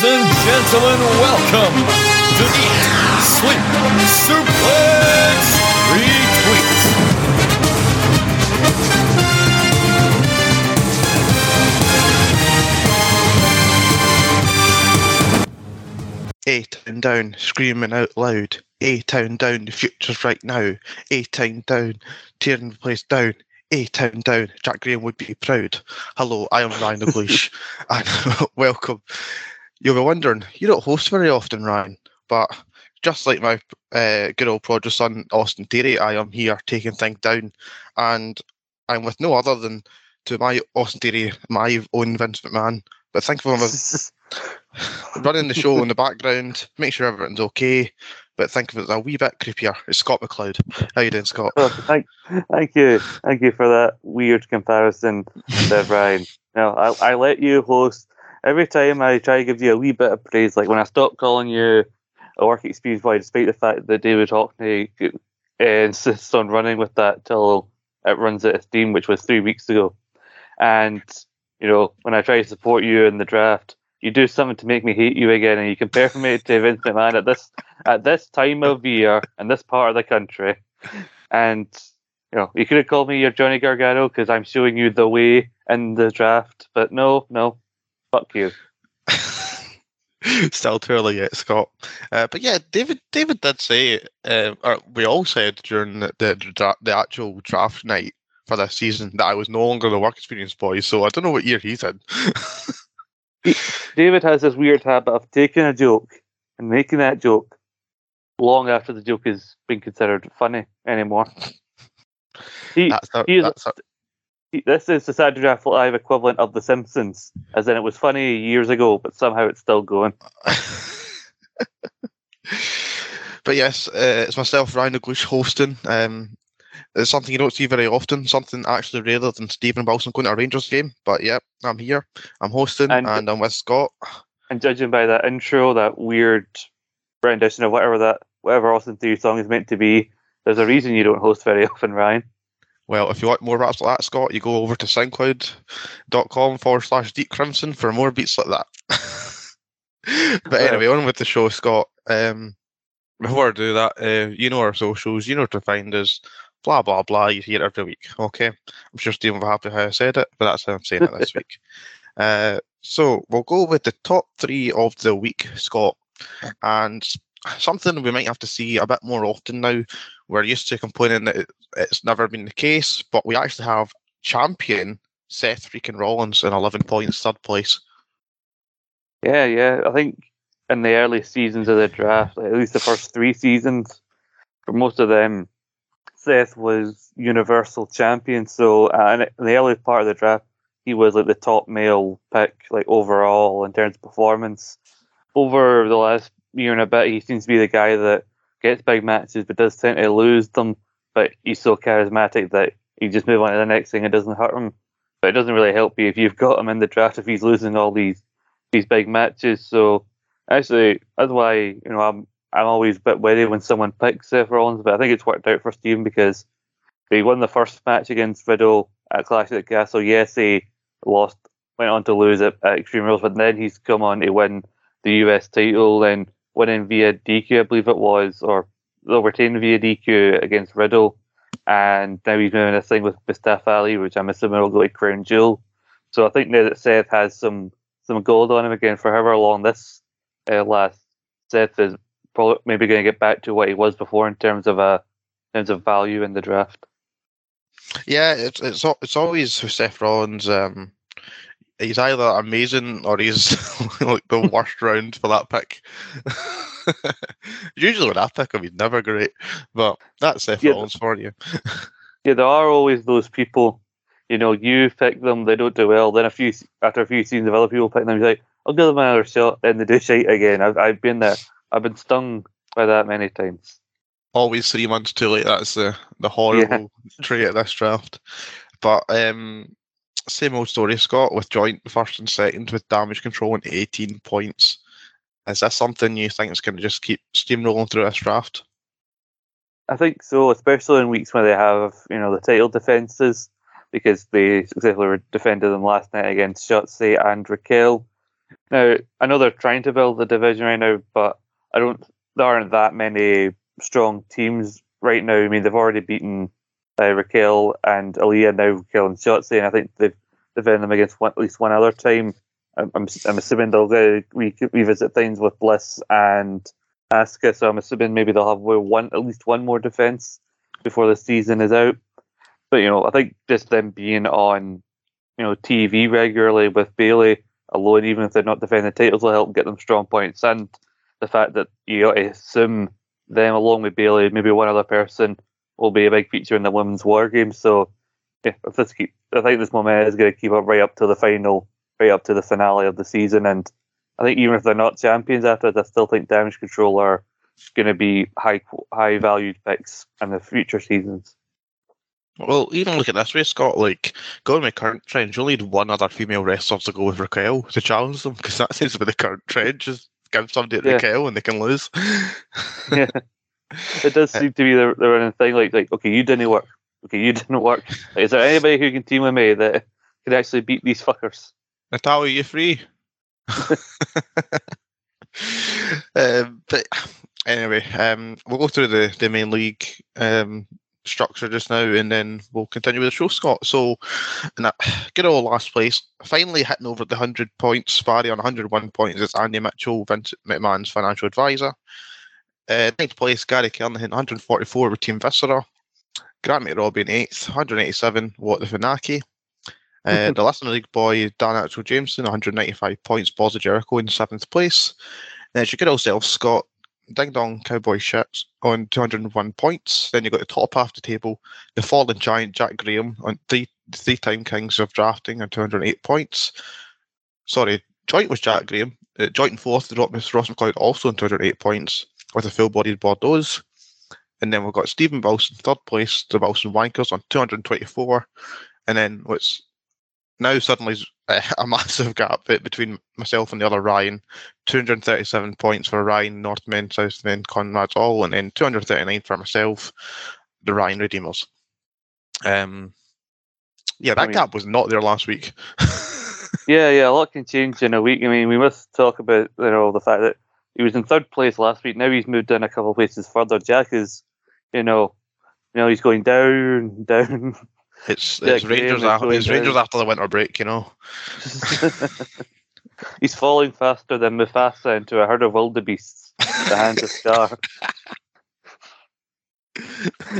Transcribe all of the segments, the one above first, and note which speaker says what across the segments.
Speaker 1: Ladies and gentlemen, welcome to the Sleep Suplex Retweet.
Speaker 2: A town down, screaming out loud. A town down, the future's right now. A town down, tearing the place down. A town down, Jack Graham would be proud. Hello, I am Ryan English, and welcome. You'll be wondering, you don't host very often, Ryan, but just like my uh, good old prodigal son, Austin Theory, I am here taking things down, and I'm with no other than to my Austin Theory, my own Vince McMahon. But thank of him as running the show in the background, make sure everything's okay. But think of it as a wee bit creepier. It's Scott McLeod. How you doing, Scott?
Speaker 3: Oh, thank, thank you, thank you for that weird comparison, there, Brian. No, I, I let you host every time. I try to give you a wee bit of praise. Like when I stopped calling you a work experience boy, despite the fact that David Hockney uh, insists on running with that till it runs of steam, which was three weeks ago. And you know, when I try to support you in the draft, you do something to make me hate you again, and you compare me to Vince McMahon at this at this time of year and this part of the country. And you know, you could have called me your Johnny Gargano because I'm showing you the way in the draft, but no, no, fuck you.
Speaker 2: Still too early yet, Scott. Uh, but yeah, David. David did say, uh, or we all said during the, the the actual draft night for this season that I was no longer the work experience boy. So I don't know what year he's in.
Speaker 3: David has this weird habit of taking a joke and making that joke long after the joke has been considered funny anymore. He, he is-
Speaker 2: that's our-
Speaker 3: he- this is the Saturday Draft Live equivalent of The Simpsons, as in it was funny years ago, but somehow it's still going.
Speaker 2: but yes, uh, it's myself, Ryan English, hosting. Um, it's something you don't see very often. Something actually rarer than Stephen Wilson going to a Rangers game. But yeah, I'm here. I'm hosting,
Speaker 3: And-
Speaker 2: and, I'm with Scott.
Speaker 3: And judging by that intro, that weird rendition of whatever that whatever Austin Theory song is meant to be, there's a reason you don't host very often, Ryan.
Speaker 2: Well, if you want more raps like that, Scott, you go over to soundcloud.com forward slash deep crimson for more beats like that. but anyway, on with the show, Scott. Um, before I do that, uh, you know our socials, you know where to find us, blah, blah, blah. You hear it every week, okay? I'm sure Stephen will be happy how I said it, but that's how I'm saying it this week. Uh, so we'll go with the top three of the week, Scott. And something we might have to see a bit more often now. We're used to complaining that it, it's never been the case, but we actually have champion Seth freaking Rollins in 11 points, third place.
Speaker 3: Yeah, yeah. I think in the early seasons of the draft, like, at least the first three seasons, for most of them, Seth was universal champion. So uh, in the early part of the draft, he was like the top male pick, like overall in terms of performance. Over the last year and a bit, he seems to be the guy that gets big matches but does tend to lose them. But he's so charismatic that you just move on to the next thing. It doesn't hurt him, but it doesn't really help you if you've got him in the draft if he's losing all these these big matches. So actually, that's why you know I'm I'm always a bit wary when someone picks Seth Rollins, but I think it's worked out for Steven because he won the first match against Riddle at Clash at the Castle. Yes, he lost, went on to lose it at Extreme Rules, but then he's come on to win the US title and winning via DQ, I believe it was, or overtaken via DQ against Riddle. And now he's doing this thing with Mustafa Ali, which I'm assuming will go to Crown Jewel. So I think now that Seth has some some gold on him again for however long this uh, lasts, Seth is probably maybe going to get back to what he was before in terms of uh, in terms of value in the draft.
Speaker 2: Yeah, it's it's it's always Seth Rollins. Um, he's either amazing or he's like the worst round for that pick. Usually when I pick him, he's never great. But that's Seth
Speaker 3: Yeah.
Speaker 2: Rollins for you.
Speaker 3: Yeah, there are always those people. You know, you pick them, they don't do well. Then a few after a few seasons of other people pick them, you're like, I'll give them another shot. Then they do shit again. I've I've been there. I've been stung by that many times.
Speaker 2: Always three months too late. That's the the horrible trait of this draft. But um, same old story, Scott, with joint first and second with damage control and 18 points. Is this something you think is going to just keep steamrolling through this draft?
Speaker 3: I think so, especially in weeks where they have, you know, the title defenses, because they successfully defended them last night against Shotzi and Raquel. Now I know they're trying to build the division right now, but I don't. There aren't that many strong teams right now. I mean, they've already beaten uh, Raquel and Aliyah, now Raquel and Shotzi, and I think they've defended them against one, at least one other time. I'm, I'm, I'm assuming they'll go re- revisit things with Bliss and Asuka, so I'm assuming maybe they'll have one at least one more defense before the season is out. But you know, I think just them being on you know TV regularly with Bayley alone, even if they're not defending titles, will help get them strong points. And the fact that you got to assume them along with Bayley, maybe one other person, will be a big feature in the women's war game. So yeah, if this keep, I think this momentum is going to keep up right up to the final, right up to the finale of the season. And I think even if they're not champions after it, I still think Damage Control are going to be high high valued picks in the future seasons.
Speaker 2: Well, even look at this way, Scott. Like going with current trends, you only need one other female wrestler to go with Raquel to challenge them because that seems to be the current trend. Just give somebody at
Speaker 3: Yeah.
Speaker 2: Raquel and they can lose.
Speaker 3: yeah, it does seem to be the, the running thing. Like, like, okay, you didn't work. Okay, you didn't work. Like, is there anybody who can team with me that can actually beat these fuckers?
Speaker 2: Natalya, you free? um, but anyway, um, we'll go through the, the main league um, structure just now, and then we'll continue with the show, Scott. So, in that good old last place, finally hitting over the hundred points. Barry on 101 points is Andy Mitchell, Vince McMahon's financial advisor. Uh, ninth place, Gary Kernahan, 144 with Team Viscera. Grant McRobbie in eighth, 187, What the Funaki. Uh, the Listener League boy, Dan Axel Jameson, 195 points. Bozza Jericho in seventh place. And it's your good old self, Scott Ding Dong Cowboy Shits on 201 points. Then you've got the top half of the table, the fallen giant Jack Graham on three three time kings of drafting on 208 points. Sorry, joint was Jack Graham. Uh, joint in fourth, the Ross McLeod also on 208 points with a full bodied Bordeaux. And then we've got Stephen Wilson, third place, the Wilson Wankers on 224. And then what's now suddenly uh, a massive gap between myself and the other Ryan. 237 points for Ryan, Northmen, Southmen, Conrad's all, and then 239 for myself, the Ryan Redeemers. Um, yeah, that
Speaker 3: mean-
Speaker 2: gap was not there last week.
Speaker 3: Yeah, yeah, a lot can change in a week. I mean, we must talk about you know the fact that he was in third place last week. Now he's moved down a couple of places further. Jack is, you know, you know he's going down, down.
Speaker 2: It's, it's Rangers. After, it's Rangers after the winter break, you know.
Speaker 3: he's falling faster than Mufasa into a herd of wildebeests. The hands of Scar.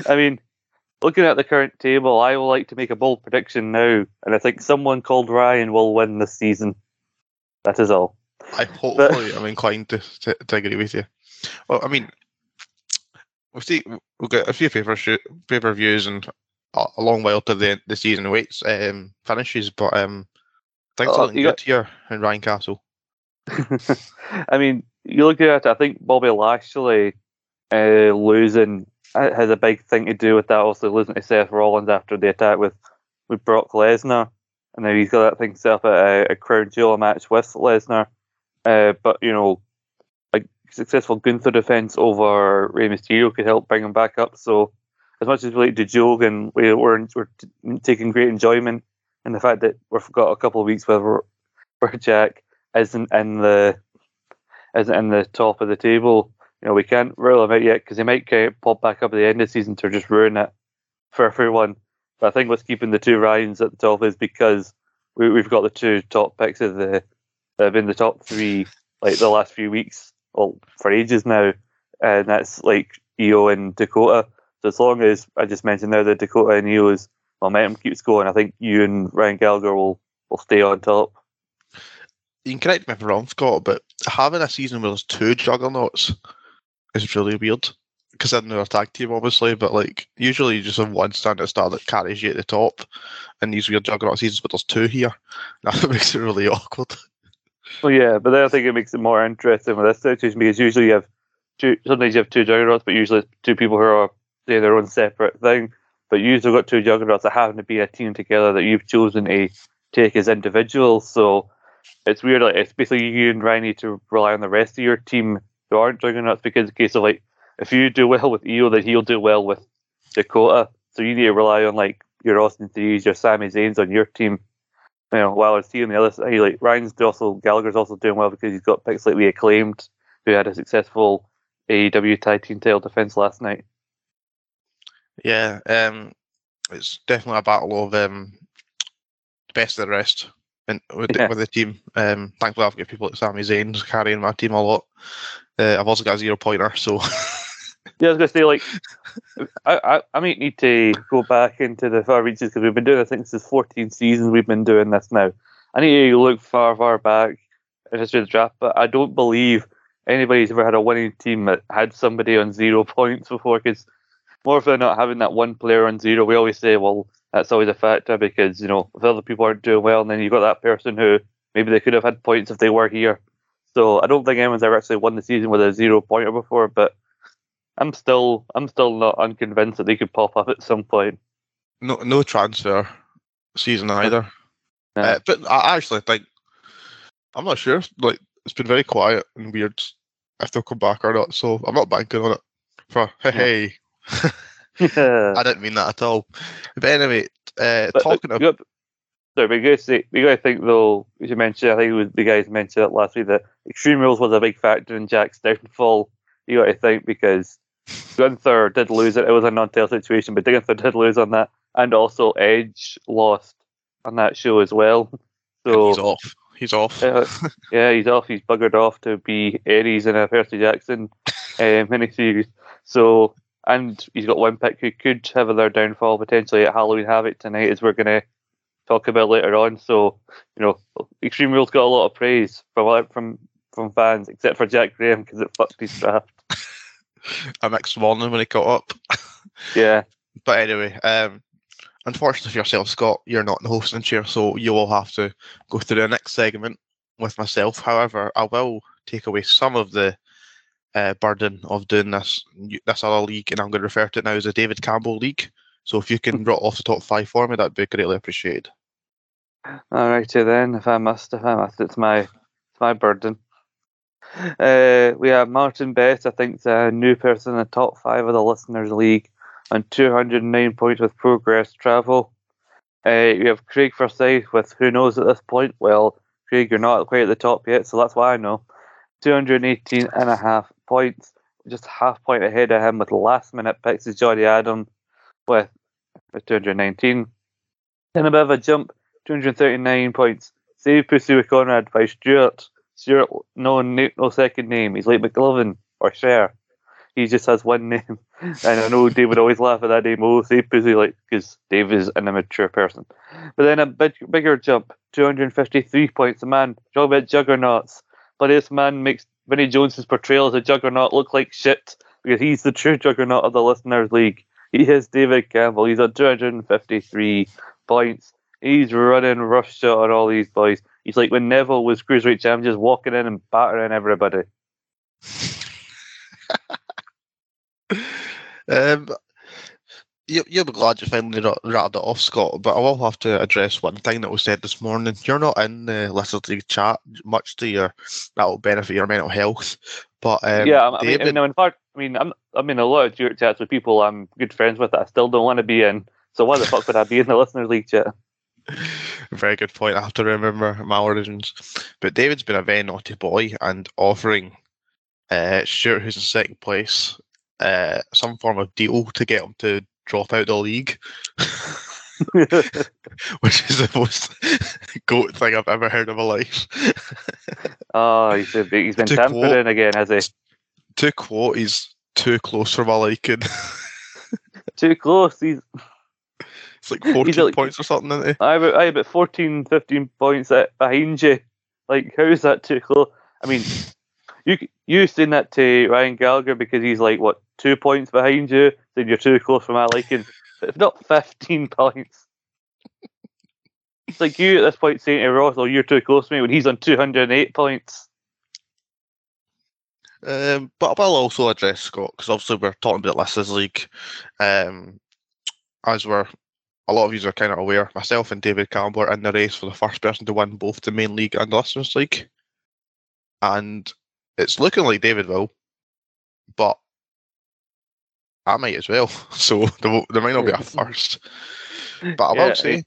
Speaker 3: I mean, looking at the current table, I would like to make a bold prediction now, and I think someone called Ryan will win this season. That is all.
Speaker 2: I hopefully I'm inclined to, to, to agree with you. Well, I mean, we've see we've got a few paper pay per views and a, a long while to the the season waits um, finishes, but um, things
Speaker 3: Oh,
Speaker 2: are looking
Speaker 3: you
Speaker 2: good
Speaker 3: got-
Speaker 2: here in Ryan Castle.
Speaker 3: I mean, you look at it, I think Bobby Lashley uh, losing has a big thing to do with that. Also, losing to Seth Rollins after the attack with, with Brock Lesnar. And now he's got that thing set up at a, a Crown Jewel match with Lesnar. Uh, but, you know, a successful Gunther defense over Rey Mysterio could help bring him back up. So, as much as we like to joke and we, we're, we're t- taking great enjoyment in the fact that we've got a couple of weeks where, where Jack isn't in the isn't in the top of the table. You know, we can't rule him out yet because he might pop back up at the end of the season to just ruin it for everyone. But I think what's keeping the two Ryans at the top is because we, we've got the two top picks of the have been the top three like the last few weeks, well for ages now, and that's like Io and Dakota. So as long as I just mentioned there that Dakota and Io's momentum keeps going, I think you and Ryan Gallagher will will stay on top.
Speaker 2: You can correct me if I'm wrong, Scott, but having a season where there's two juggernauts is really weird. Considering they're a tag team, obviously, but like usually you just have one standard star that carries you at the top, and these weird juggernaut seasons, but there's two here. That makes it really awkward.
Speaker 3: Well, yeah, but then I think it makes it more interesting with this situation because usually you have two. Sometimes you have two juggernauts, but usually two people who are doing their own separate thing. But you usually got two juggernauts that happen to be a team together that you've chosen to take as individuals. So it's weird. Like it's basically you and Ryan need to rely on the rest of your team who aren't juggernauts because in case of like if you do well with Io, then he'll do well with Dakota. So you need to rely on like your Austin Theorys, your Sami Zayn's on your team. You know, while his team on the other side, like Ryan's also Gallagher's also doing well because he's got picks like the acclaimed, who had a successful AEW tag team title defense last night.
Speaker 2: Yeah, um, it's definitely a battle of um, best of the rest and with,
Speaker 3: Yeah.
Speaker 2: the, with the team. Um, thankfully, I've got people like Sami Zayn carrying my team a lot. Uh, I've also got a zero pointer, so
Speaker 3: Yeah, I was gonna say like, I, I I might need to go back into the far reaches because we've been doing this since this is 14 seasons we've been doing this now. I need to look far far back in history of the draft, but I don't believe anybody's ever had a winning team that had somebody on zero points before. Because more often than not having that one player on zero, we always say, well, that's always a factor because you know if other people aren't doing well, and then you've got that person who maybe they could have had points if they were here. So I don't think anyone's ever actually won the season with a zero pointer before, but I'm still I'm still not unconvinced that they could pop up at some point.
Speaker 2: no no transfer season either.
Speaker 3: No.
Speaker 2: Uh, but I actually think I'm not sure. Like it's been very quiet and weird if they'll come back or not. So I'm not banking on it. For hey, hey, I didn't mean that at all. But anyway, uh,
Speaker 3: But,
Speaker 2: talking
Speaker 3: uh,
Speaker 2: about
Speaker 3: you got- sorry, we got to say, we got to think though. As you mentioned, I think it was the guys mentioned it last week that Extreme Rules was a big factor in Jack's downfall. You got to think because Gunther did lose it. It was a non-tail situation, but Gunther did lose on that, and also Edge lost on that show as well. So
Speaker 2: he's off. He's off.
Speaker 3: Uh, yeah, he's off. He's buggered off to be Ares in a Percy Jackson uh, miniseries. So, and he's got one pick who could have their downfall potentially at Halloween Havoc tonight, as we're going to talk about later on. So, you know, Extreme Rules got a lot of praise from from from fans, except for Jack Graham because it fucked his draft.
Speaker 2: A mixed morning when he caught up.
Speaker 3: Yeah,
Speaker 2: But anyway, um, unfortunately for yourself, Scott, you're not in the hosting chair, so you will have to go through the next segment with myself. However, I will take away some of the uh, burden of doing this this other league, and I'm going to refer to it now as the David Campbell League. So if you can rot off the top five for me, that'd be greatly appreciated.
Speaker 3: All righty then. If I must, if I must, it's my it's my burden. Uh, we have Martin Best. I think, a new person in the top five of the listeners' league on 209 points with progress travel. Uh, we have Craig Forsyth with who knows at this point. Well, Craig, you're not quite at the top yet, so that's why I know. 218 and a half points, just half point ahead of him with last minute picks is Johnny Adam with, with 219. Then a bit of a jump 239 points. Save Pussy with Conrad by Stuart. Stuart, no, no second name. He's like McLovin or Cher. He just has one name. And I know Dave would always laugh at that name. Oh, Save Pussy, like, because Dave is an immature person. But then a big, bigger jump 253 points. A man, talk about juggernauts. But this man makes Vinnie Jones's portrayal as a juggernaut look like shit because he's the true juggernaut of the Listeners League. He is David Campbell. He's on 253 points. He's running roughshod on all these boys. He's like when Neville was cruiserweight champion, just walking in and battering everybody.
Speaker 2: Um, you, you'll be glad you finally rat- rattled it off, Scott, but I will have to address one thing that was said this morning. You're not in the Listeners League chat much to your that will benefit your mental health. But um,
Speaker 3: yeah, I
Speaker 2: David,
Speaker 3: mean, no, in fact, I mean, I'm I'm in a lot of Stuart chats with people I'm good friends with that I still don't want to be in. So why the fuck would I be in the Listeners League chat?
Speaker 2: very good point. I have to remember my origins. But David's been a very naughty boy and offering uh, Stuart, who's in second place, uh, some form of deal to get him to drop out the league, which is the most goat thing I've ever heard in my life.
Speaker 3: oh, he's, a he's been
Speaker 2: To
Speaker 3: tampering
Speaker 2: quote-
Speaker 3: again, has he?
Speaker 2: to quote, he's too close for my liking.
Speaker 3: Too close. He's
Speaker 2: it's like 14
Speaker 3: like-
Speaker 2: points or something, isn't it?
Speaker 3: I about, I about 14, 15 points behind you. Like, how is that too close? I mean, you you saying that to Ryan Gallagher because he's like what two points behind you, then you're too close for my liking. But if not 15 points, it's like you at this point saying to Ross, "Oh, you're too close to me" when he's on 208 points.
Speaker 2: Um, but I'll also address Scott because obviously we're talking about Listeners League. Um, as we're a lot of you are kind of aware, myself and David Campbell are in the race for the first person to win both the main league and the Listeners League, and it's looking like David will, but I might as well. So there, there might not be a first. But I will
Speaker 3: Yeah,
Speaker 2: say,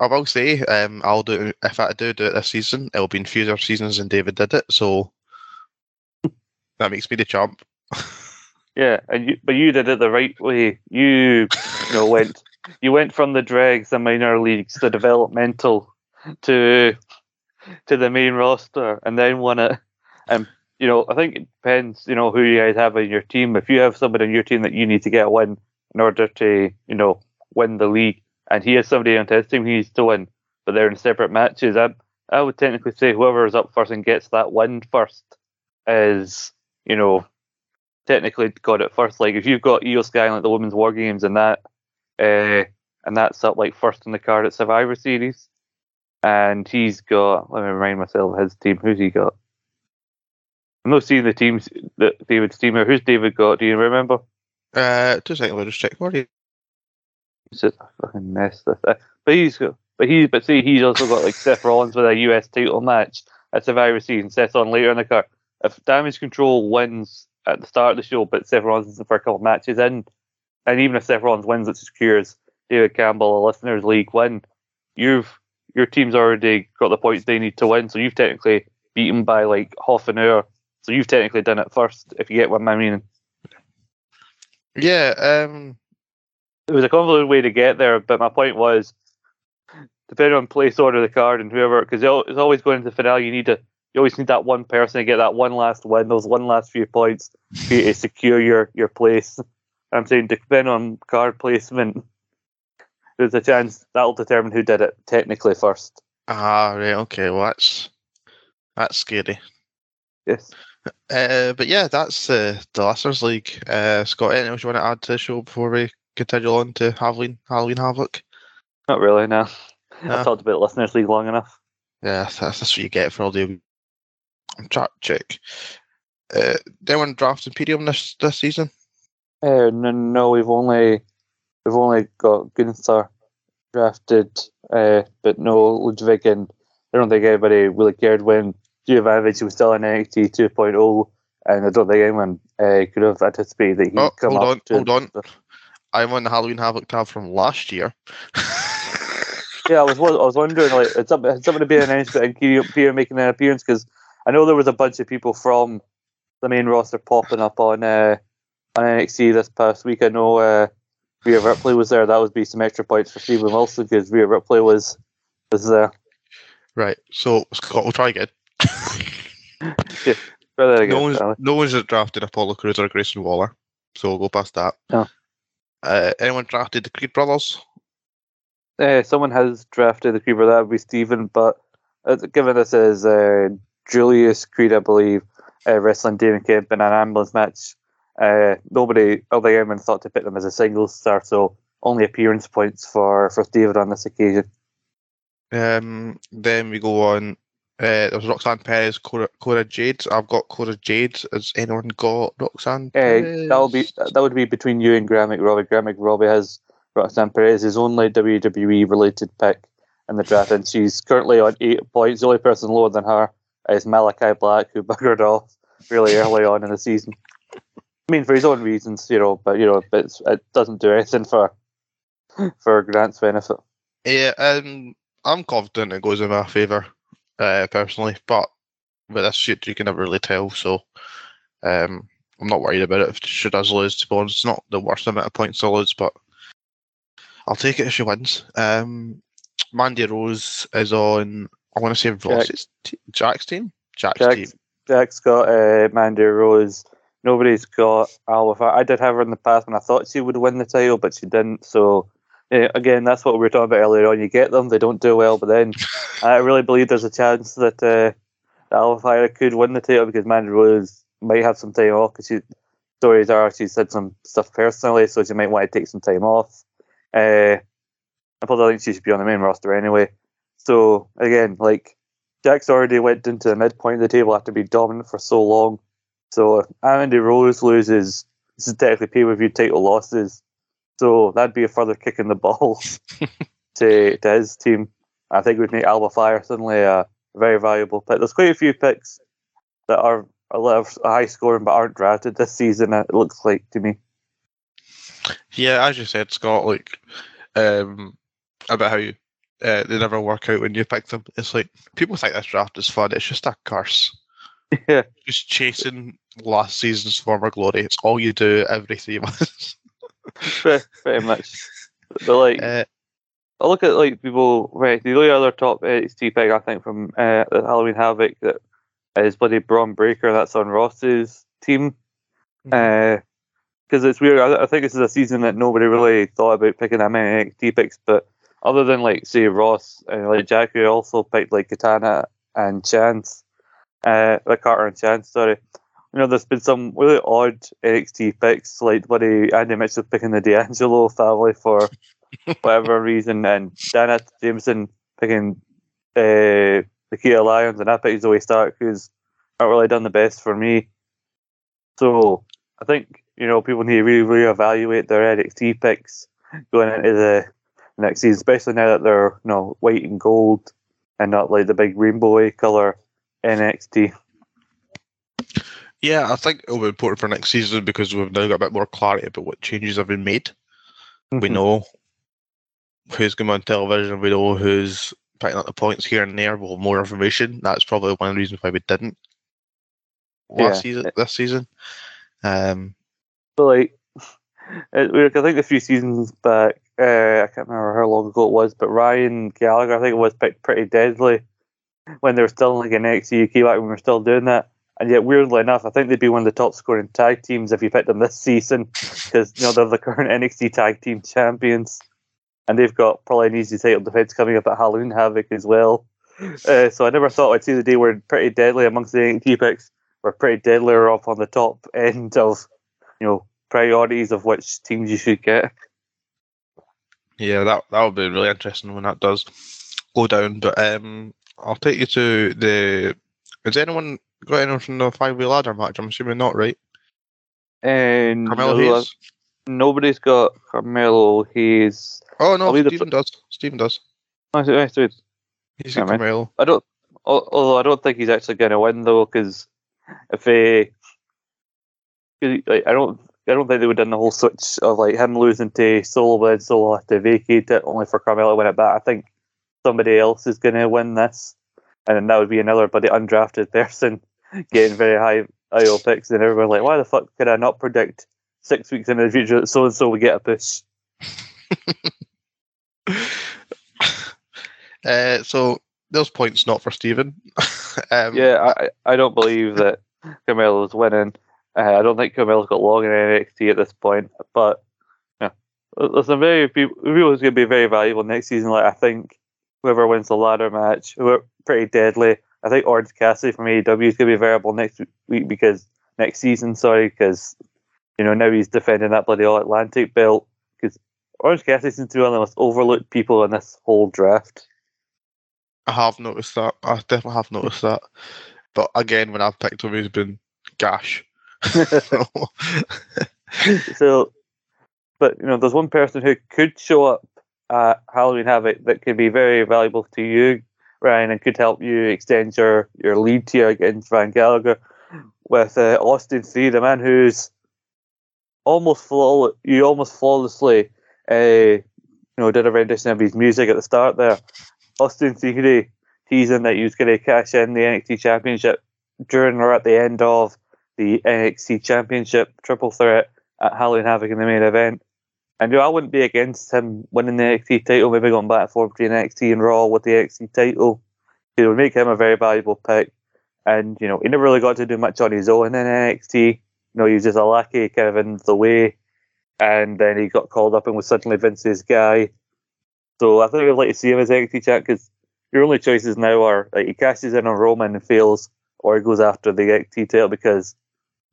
Speaker 2: I will say, um, I'll do if I do do it this season, it'll be in fewer seasons than David did it, so that makes me the champ.
Speaker 3: Yeah, and you, but you did it the right way. You, you know, went you went from the dregs, the minor leagues, the developmental, to to the main roster, and then won it. And you know, I think it depends, you know, who you guys have in your team. If you have somebody in your team that you need to get a win in order to, you know, win the league, and he has somebody on his team he needs to win, but they're in separate matches, I I would technically say whoever is up first and gets that win first is, you know, technically got it first. Like if you've got Io Sky like the women's war games and that, uh, and that's up like first in the card at Survivor Series, and he's got. Let me remind myself of his team. Who's he got? I'm not seeing the teams that David's team. Who's David got? Do you remember?
Speaker 2: Uh, two seconds, I'll just check for you.
Speaker 3: It's just a fucking mess. This, uh, but he's got. But he's but see he's also got like Seth Rollins with a US title match at Survivor Series. Seth on later in the card. If Damage Control wins at the start of the show, but Seth Rollins is for a couple of matches in, and even if Seth Rollins wins, it secures David Campbell a listeners league win. You've your team's already got the points they need to win, so you've technically beaten by like half an hour. So you've technically done it first, if you get what I mean.
Speaker 2: Yeah, um,
Speaker 3: It was a convoluted way to get there, but my point was, depending on place order of the card and whoever, because it's always going into the finale, you need to, you always need that one person to get that one last win, those one last few points for you to secure your your place. I'm saying depending on card placement, there's a chance that'll determine who did it technically first.
Speaker 2: ah, right, okay, well that's that's scary.
Speaker 3: Yes.
Speaker 2: Uh, but yeah, that's uh, the Listeners League. Uh, Scott, anything else you want to add to the show before we continue on to Halloween, Halloween Havoc?
Speaker 3: Not really, no.
Speaker 2: No.
Speaker 3: I've talked about listeners league long enough.
Speaker 2: Yeah, that's, that's what you get for all the. I'm trying to check. Uh, did anyone draft Imperium this this season?
Speaker 3: Uh, no, no, we've only we've only got Gunther drafted, uh, but no Ludwig, and I don't think anybody really cared when Giovanni was still in NXT 2.0, and I don't think anyone uh, could have anticipated that he'd
Speaker 2: Oh,
Speaker 3: come
Speaker 2: hold
Speaker 3: up
Speaker 2: on,
Speaker 3: to
Speaker 2: hold on. I'm on the Halloween Havoc tab from last year.
Speaker 3: Yeah, I was I was wondering like it's something something to be announced that Imperium making an appearance because I know there was a bunch of people from the main roster popping up on uh, on NXT this past week. I know uh, Rhea Ripley was there. That would be some extra points for Stephen Wilson because Rhea Ripley was was there.
Speaker 2: right, so Scott, we'll try again.
Speaker 3: Rather than
Speaker 2: no one's no one's drafted Apollo Crews or Grayson Waller, so we'll go past that.
Speaker 3: No.
Speaker 2: Uh, anyone drafted the Creed brothers?
Speaker 3: Uh, someone has drafted the Creeper. That would be Stephen, but uh, given this is uh, Julius Creed, I believe, uh, wrestling Damon Kemp in an ambulance match, uh, nobody, although anyone thought to pick them as a singles star, so only appearance points for, for David on this occasion.
Speaker 2: Um, then we go on. Uh, there was Roxanne Perez, Cora, Cora Jade. I've got Cora Jade. Has anyone got Roxanne?
Speaker 3: Uh, that'll be that would be between you and Graham McRobbie. Graham McRobbie has Roxanne Perez, his only WWE related pick in the draft, and she's currently on eight points. The only person lower than her is Malachi Black, who buggered off really early on in the season. I mean, for his own reasons, you know, but you know, but it's, it doesn't do anything for for Grant's benefit.
Speaker 2: Yeah, um, I'm confident it goes in my favour, uh, personally. But with this shit, you can never really tell. So, um, I'm not worried about it. If she does lose, to be honest, it's not the worst amount of points to lose, but I'll take it if she wins. Um, Mandy Rose is on. I want to say Ross's te- Jack's team. Jack's, team.
Speaker 3: Jack's, Jack's got uh, Mandy Rose. Nobody's got Alba. I did have her in the past when I thought she would win the title, but she didn't. So, yeah, again, that's what we were talking about earlier on. You get them, they don't do well, but then I really believe there's a chance that uh, that Alba Fyre could win the title because Mandy Rose might have some time off because stories are she said some stuff personally, so she might want to take some time off. Uh, I probably think she should be on the main roster anyway. So again, like Jack's already went into the midpoint of the table after being dominant for so long. So if Mandy Rose loses, this is technically pay per view title losses. So that'd be a further kick in the balls to, to his team. I think it would make Alba Fyre suddenly a very valuable pick. There's quite a few picks that are a lot of high scoring but aren't drafted this season, it looks like to me.
Speaker 2: Yeah, as you said, Scott, like um, about how you, uh, they never work out when you pick them. It's like people think this draft is fun. It's just a curse.
Speaker 3: Yeah.
Speaker 2: Just chasing last season's former glory. It's all you do every three months.
Speaker 3: Pretty, pretty much. But like,
Speaker 2: uh,
Speaker 3: I look at like people. Right, the only other top NXT pick I think from uh, the Halloween Havoc that is bloody Bron Breakker. That's on Ross's team. Because it's weird. I, I think this is a season that nobody really thought about picking that many NXT picks. But other than like say Ross and like Jack, Jackie also picked like Katana and Chance, uh, like Carter and Chance. Sorry. You know, there's been some really odd NXT picks, like buddy Andy Mitchell picking the D'Angelo family for whatever reason, and Dana Jameson picking uh, the Kia Lions, and I picked Zoey Stark, who's not really done the best for me. So I think you know people need to really reevaluate their NXT picks going into the next season, especially now that they're you know white and gold and not like the big rainbowy color NXT.
Speaker 2: yeah, I think it'll be important for next season because we've now got a bit more clarity about what changes have been made. We
Speaker 3: Mhm.
Speaker 2: know who's going on television. We know who's picking up the points here and there. We'll have more information. That's probably one of the reasons why we didn't last
Speaker 3: Yeah.
Speaker 2: season. This season, um,
Speaker 3: But like, I think a few seasons back, uh, I can't remember how long ago it was, but Ryan Gallagher, I think it was picked pretty deadly when they were still like an NXT UK back when we were still doing that. And yet, weirdly enough, I think they'd be one of the top scoring tag teams if you picked them this season because you know they're the current NXT tag team champions, and they've got probably an easy title defense coming up at Halloween Havoc as well. Uh, so I never thought I'd see the day where pretty deadly amongst the NXT picks were pretty deadly or up on the top end of you know priorities of which teams you should get.
Speaker 2: yeah, that that would be really interesting when that does go down. But um, I'll take you to the. Has anyone got anyone from the five way ladder match? I'm assuming not, right?
Speaker 3: And
Speaker 2: Carmelo
Speaker 3: no,
Speaker 2: Hayes.
Speaker 3: nobody's got Carmelo Hayes.
Speaker 2: Oh no,
Speaker 3: the
Speaker 2: Stephen does. Stephen does.
Speaker 3: I said- I said-
Speaker 2: He's got. Carmelo.
Speaker 3: I don't. Although I don't think he's actually going to win though, because if he, like, I don't, I don't think they would have done the whole switch of like him losing to Solo, but then Solo have to vacate it only for Carmelo to win it back. I think somebody else is going to win this, and then that would be another but the undrafted person getting very high IO picks, and everyone's like, why the fuck could I not predict six weeks in the future that so and so would get a push?
Speaker 2: uh, so those points not for Stephen. um,
Speaker 3: Yeah, I, I- don't believe that Carmelo's winning. Uh, I don't think Carmelo's got long in NXT at this point. But yeah, there's some very people who's going to be very valuable next season. Like I think whoever wins the ladder match, who are pretty deadly. I think Orange Cassidy from AEW is going to be variable next week because next season, sorry, because you know now he's defending that bloody All Atlantic belt. Because Orange Cassidy seems to be one of the most overlooked people in this whole draft.
Speaker 2: I have noticed that. I definitely have noticed that. But again, when I've picked him, he's been gash.
Speaker 3: so, but you know, there's one person who could show up at Halloween Havoc that could be very valuable to you, Ryan, and could help you extend your your lead here against Van Gallagher with uh, Austin Theory, the man who's almost flawless. You almost flawlessly, uh, you know, did a rendition of his music at the start there. Austin Theory teasing that he was going to cash in the NXT Championship during or at the end of the NXT Championship triple threat at Halloween Havoc in the main event. And you know, I wouldn't be against him winning the NXT title, maybe going back and forth between NXT and Raw with the NXT title. It would make him a very valuable pick. And, you know, he never really got to do much on his own in NXT. You know, he was just a lackey kind of in the way. And then he got called up and was suddenly Vince's guy. So I think I'd like to see him as NXT champ because your only choices now are like he cashes in on Roman and fails, or he goes after the NXT title because,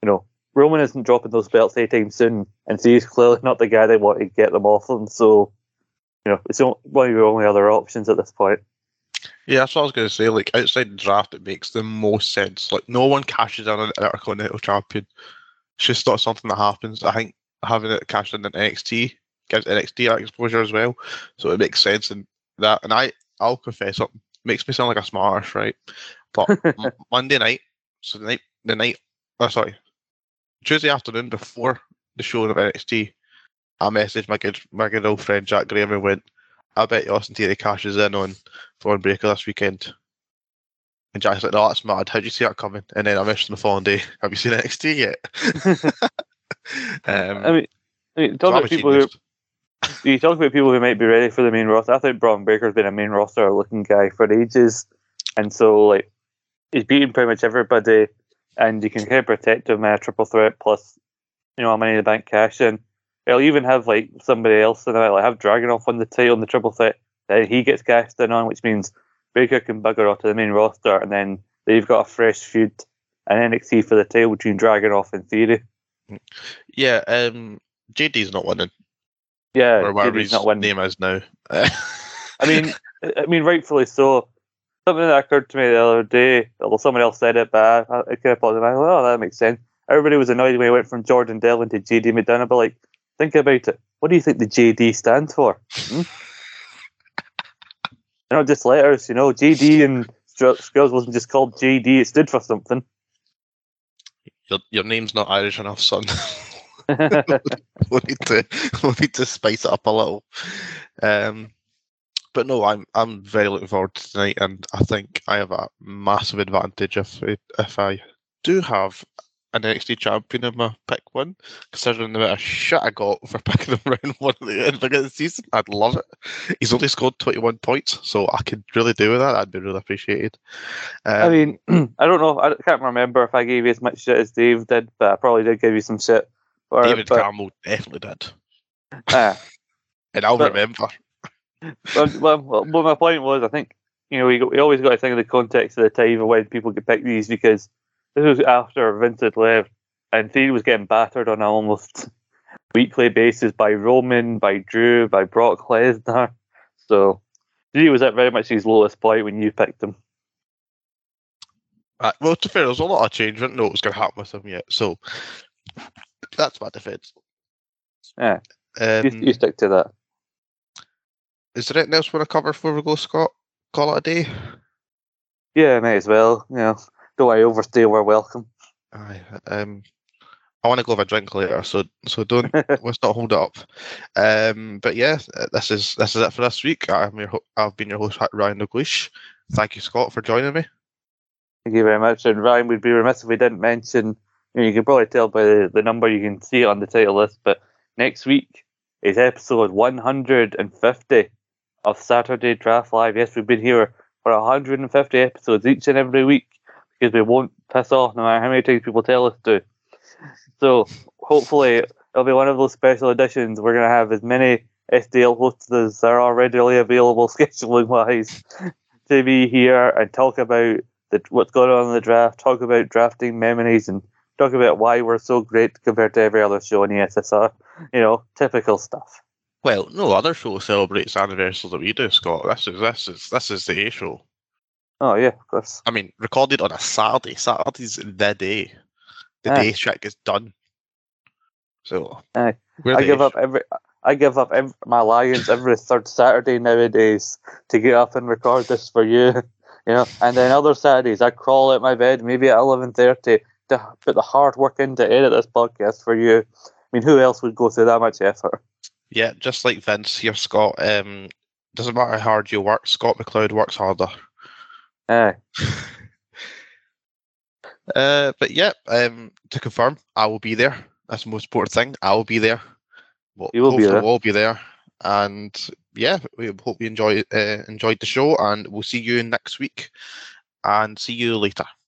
Speaker 3: you know, Roman isn't dropping those belts anytime soon, and so he's clearly not the guy they want to get them off them. So, you know, it's only- one of your only other options at this point.
Speaker 2: Yeah, that's what I was going to say. Like outside the draft, it makes the most sense. Like no one cashes in on an Intercontinental Champion. It's just not something that happens. I think having it cashed in in NXT gives NXT exposure as well, so it makes sense in that. And I, I'll confess it Makes me sound like a smartass, right? But Monday night, so the night, the night, oh sorry, Tuesday afternoon before the show of NXT, I messaged my good, my good old friend Jack Graham and went, I bet you Austin Theory cashes in on Bron Breakker this weekend. And Jack's like, no, that's mad. How'd you see that coming? And then I missed on the following day. Have you seen NXT yet? um,
Speaker 3: I mean, I mean, talk
Speaker 2: so
Speaker 3: about people who you talk about people who might be ready for the main roster. I think Bron Breakker's been a main roster looking guy for ages, and so like he's beating pretty much everybody, and you can kind of protect him in a triple threat plus, you know, a money in the bank cash in. He'll even have like somebody else in it, like have Dragunov on the tail on the triple threat. Then he gets cashed in on, which means Baker can bugger off to the main roster, and then they've got a fresh feud and NXT for the tail between Dragunov and Theory.
Speaker 2: Yeah, um, JD's not winning,
Speaker 3: Yeah,
Speaker 2: or
Speaker 3: JD's not winning.
Speaker 2: name is now.
Speaker 3: I mean, I mean, rightfully so. Something that occurred to me the other day, although someone else said it, but I, I kind of thought, oh, that makes sense. Everybody was annoyed when he went from Jordan Devlin to JD McDonagh, but like, think about it. What do you think the JD stands for? Hmm? They're not just letters, you know. JD and Scrubs wasn't just called JD; it stood for something.
Speaker 2: your, your name's not Irish enough, son. we'll need to we'll need to spice it up a little. Um, but no, I'm I'm very looking forward to tonight, and I think I have a massive advantage if if I do have an NXT champion in my pick one, considering the amount of shit I got for picking him round one at the end of the season. I'd love it. He's only scored 21 points, so I could really do with that. That'd be really appreciated. Um,
Speaker 3: I mean, I don't know. I can't remember if I gave you as much shit as Dave did, but I probably did give you some shit. it,
Speaker 2: David
Speaker 3: but,
Speaker 2: Campbell definitely did,
Speaker 3: ah.
Speaker 2: and I'll
Speaker 3: But-
Speaker 2: remember.
Speaker 3: Well, well, my point was, I think you know, we, got, we always got to think of the context of the time of when people could pick these because this was after Vince had left, and Theory was getting battered on an almost weekly basis by Roman, by Drew, by Brock Lesnar. So Theory was at very much his lowest point when you picked him.
Speaker 2: Uh, well, to be fair, there's a lot of change. I didn't know what was going to happen with him yet, so that's my defence.
Speaker 3: Yeah,
Speaker 2: Um,
Speaker 3: you, you stick to that.
Speaker 2: Is there anything else we want to cover before we go, Scott? Call it a day.
Speaker 3: Yeah, may as well. You know, don't overstay. We're welcome.
Speaker 2: Aye, um, I want to go have a drink later, so so don't let's not hold it up. Um, but yeah, uh, this is this is it for this week. I'm your ho- I've been your host Ryan Douglas. Thank you, Scott, for joining me.
Speaker 3: Thank you very much. And Ryan, we'd be remiss if we didn't mention, you, know, you can probably tell by the, the number, you can see it on the title list, but next week is episode 150 of Saturday Draft Live. Yes, we've been here for 150 episodes each and every week because we won't piss off no matter how many times people tell us to. So hopefully it'll be one of those special editions. We're going to have as many SDL hosts as are already available scheduling wise to be here and talk about the, what's going on in the draft, talk about drafting memories, and talk about why we're so great compared to every other show in the SSR. You know, typical stuff.
Speaker 2: Well, no other show celebrates anniversaries that we do, Scott. This is this is this is the A show.
Speaker 3: Oh yeah, of course.
Speaker 2: I mean, recorded on a Saturday. Saturday's the day. The
Speaker 3: Aye.
Speaker 2: day check is done. So
Speaker 3: I give up every. I give up ev my lions every third Saturday nowadays to get up and record this for you. You know, and then other Saturdays I crawl out my bed maybe at eleven thirty to put the hard work in to edit this podcast for you. I mean, who else would go through that much effort?
Speaker 2: Yeah, just like Vince here, Scott. Um, doesn't matter how hard you work, Scott McLeod works harder.
Speaker 3: Aye.
Speaker 2: Uh, but yeah, um, to confirm, I will be there. That's the most important thing. I will be there. Well,
Speaker 3: You will be
Speaker 2: hopefully
Speaker 3: there.
Speaker 2: We'll all be there. And yeah, we hope you enjoy uh, enjoyed the show, and we'll see you next week. And see you later.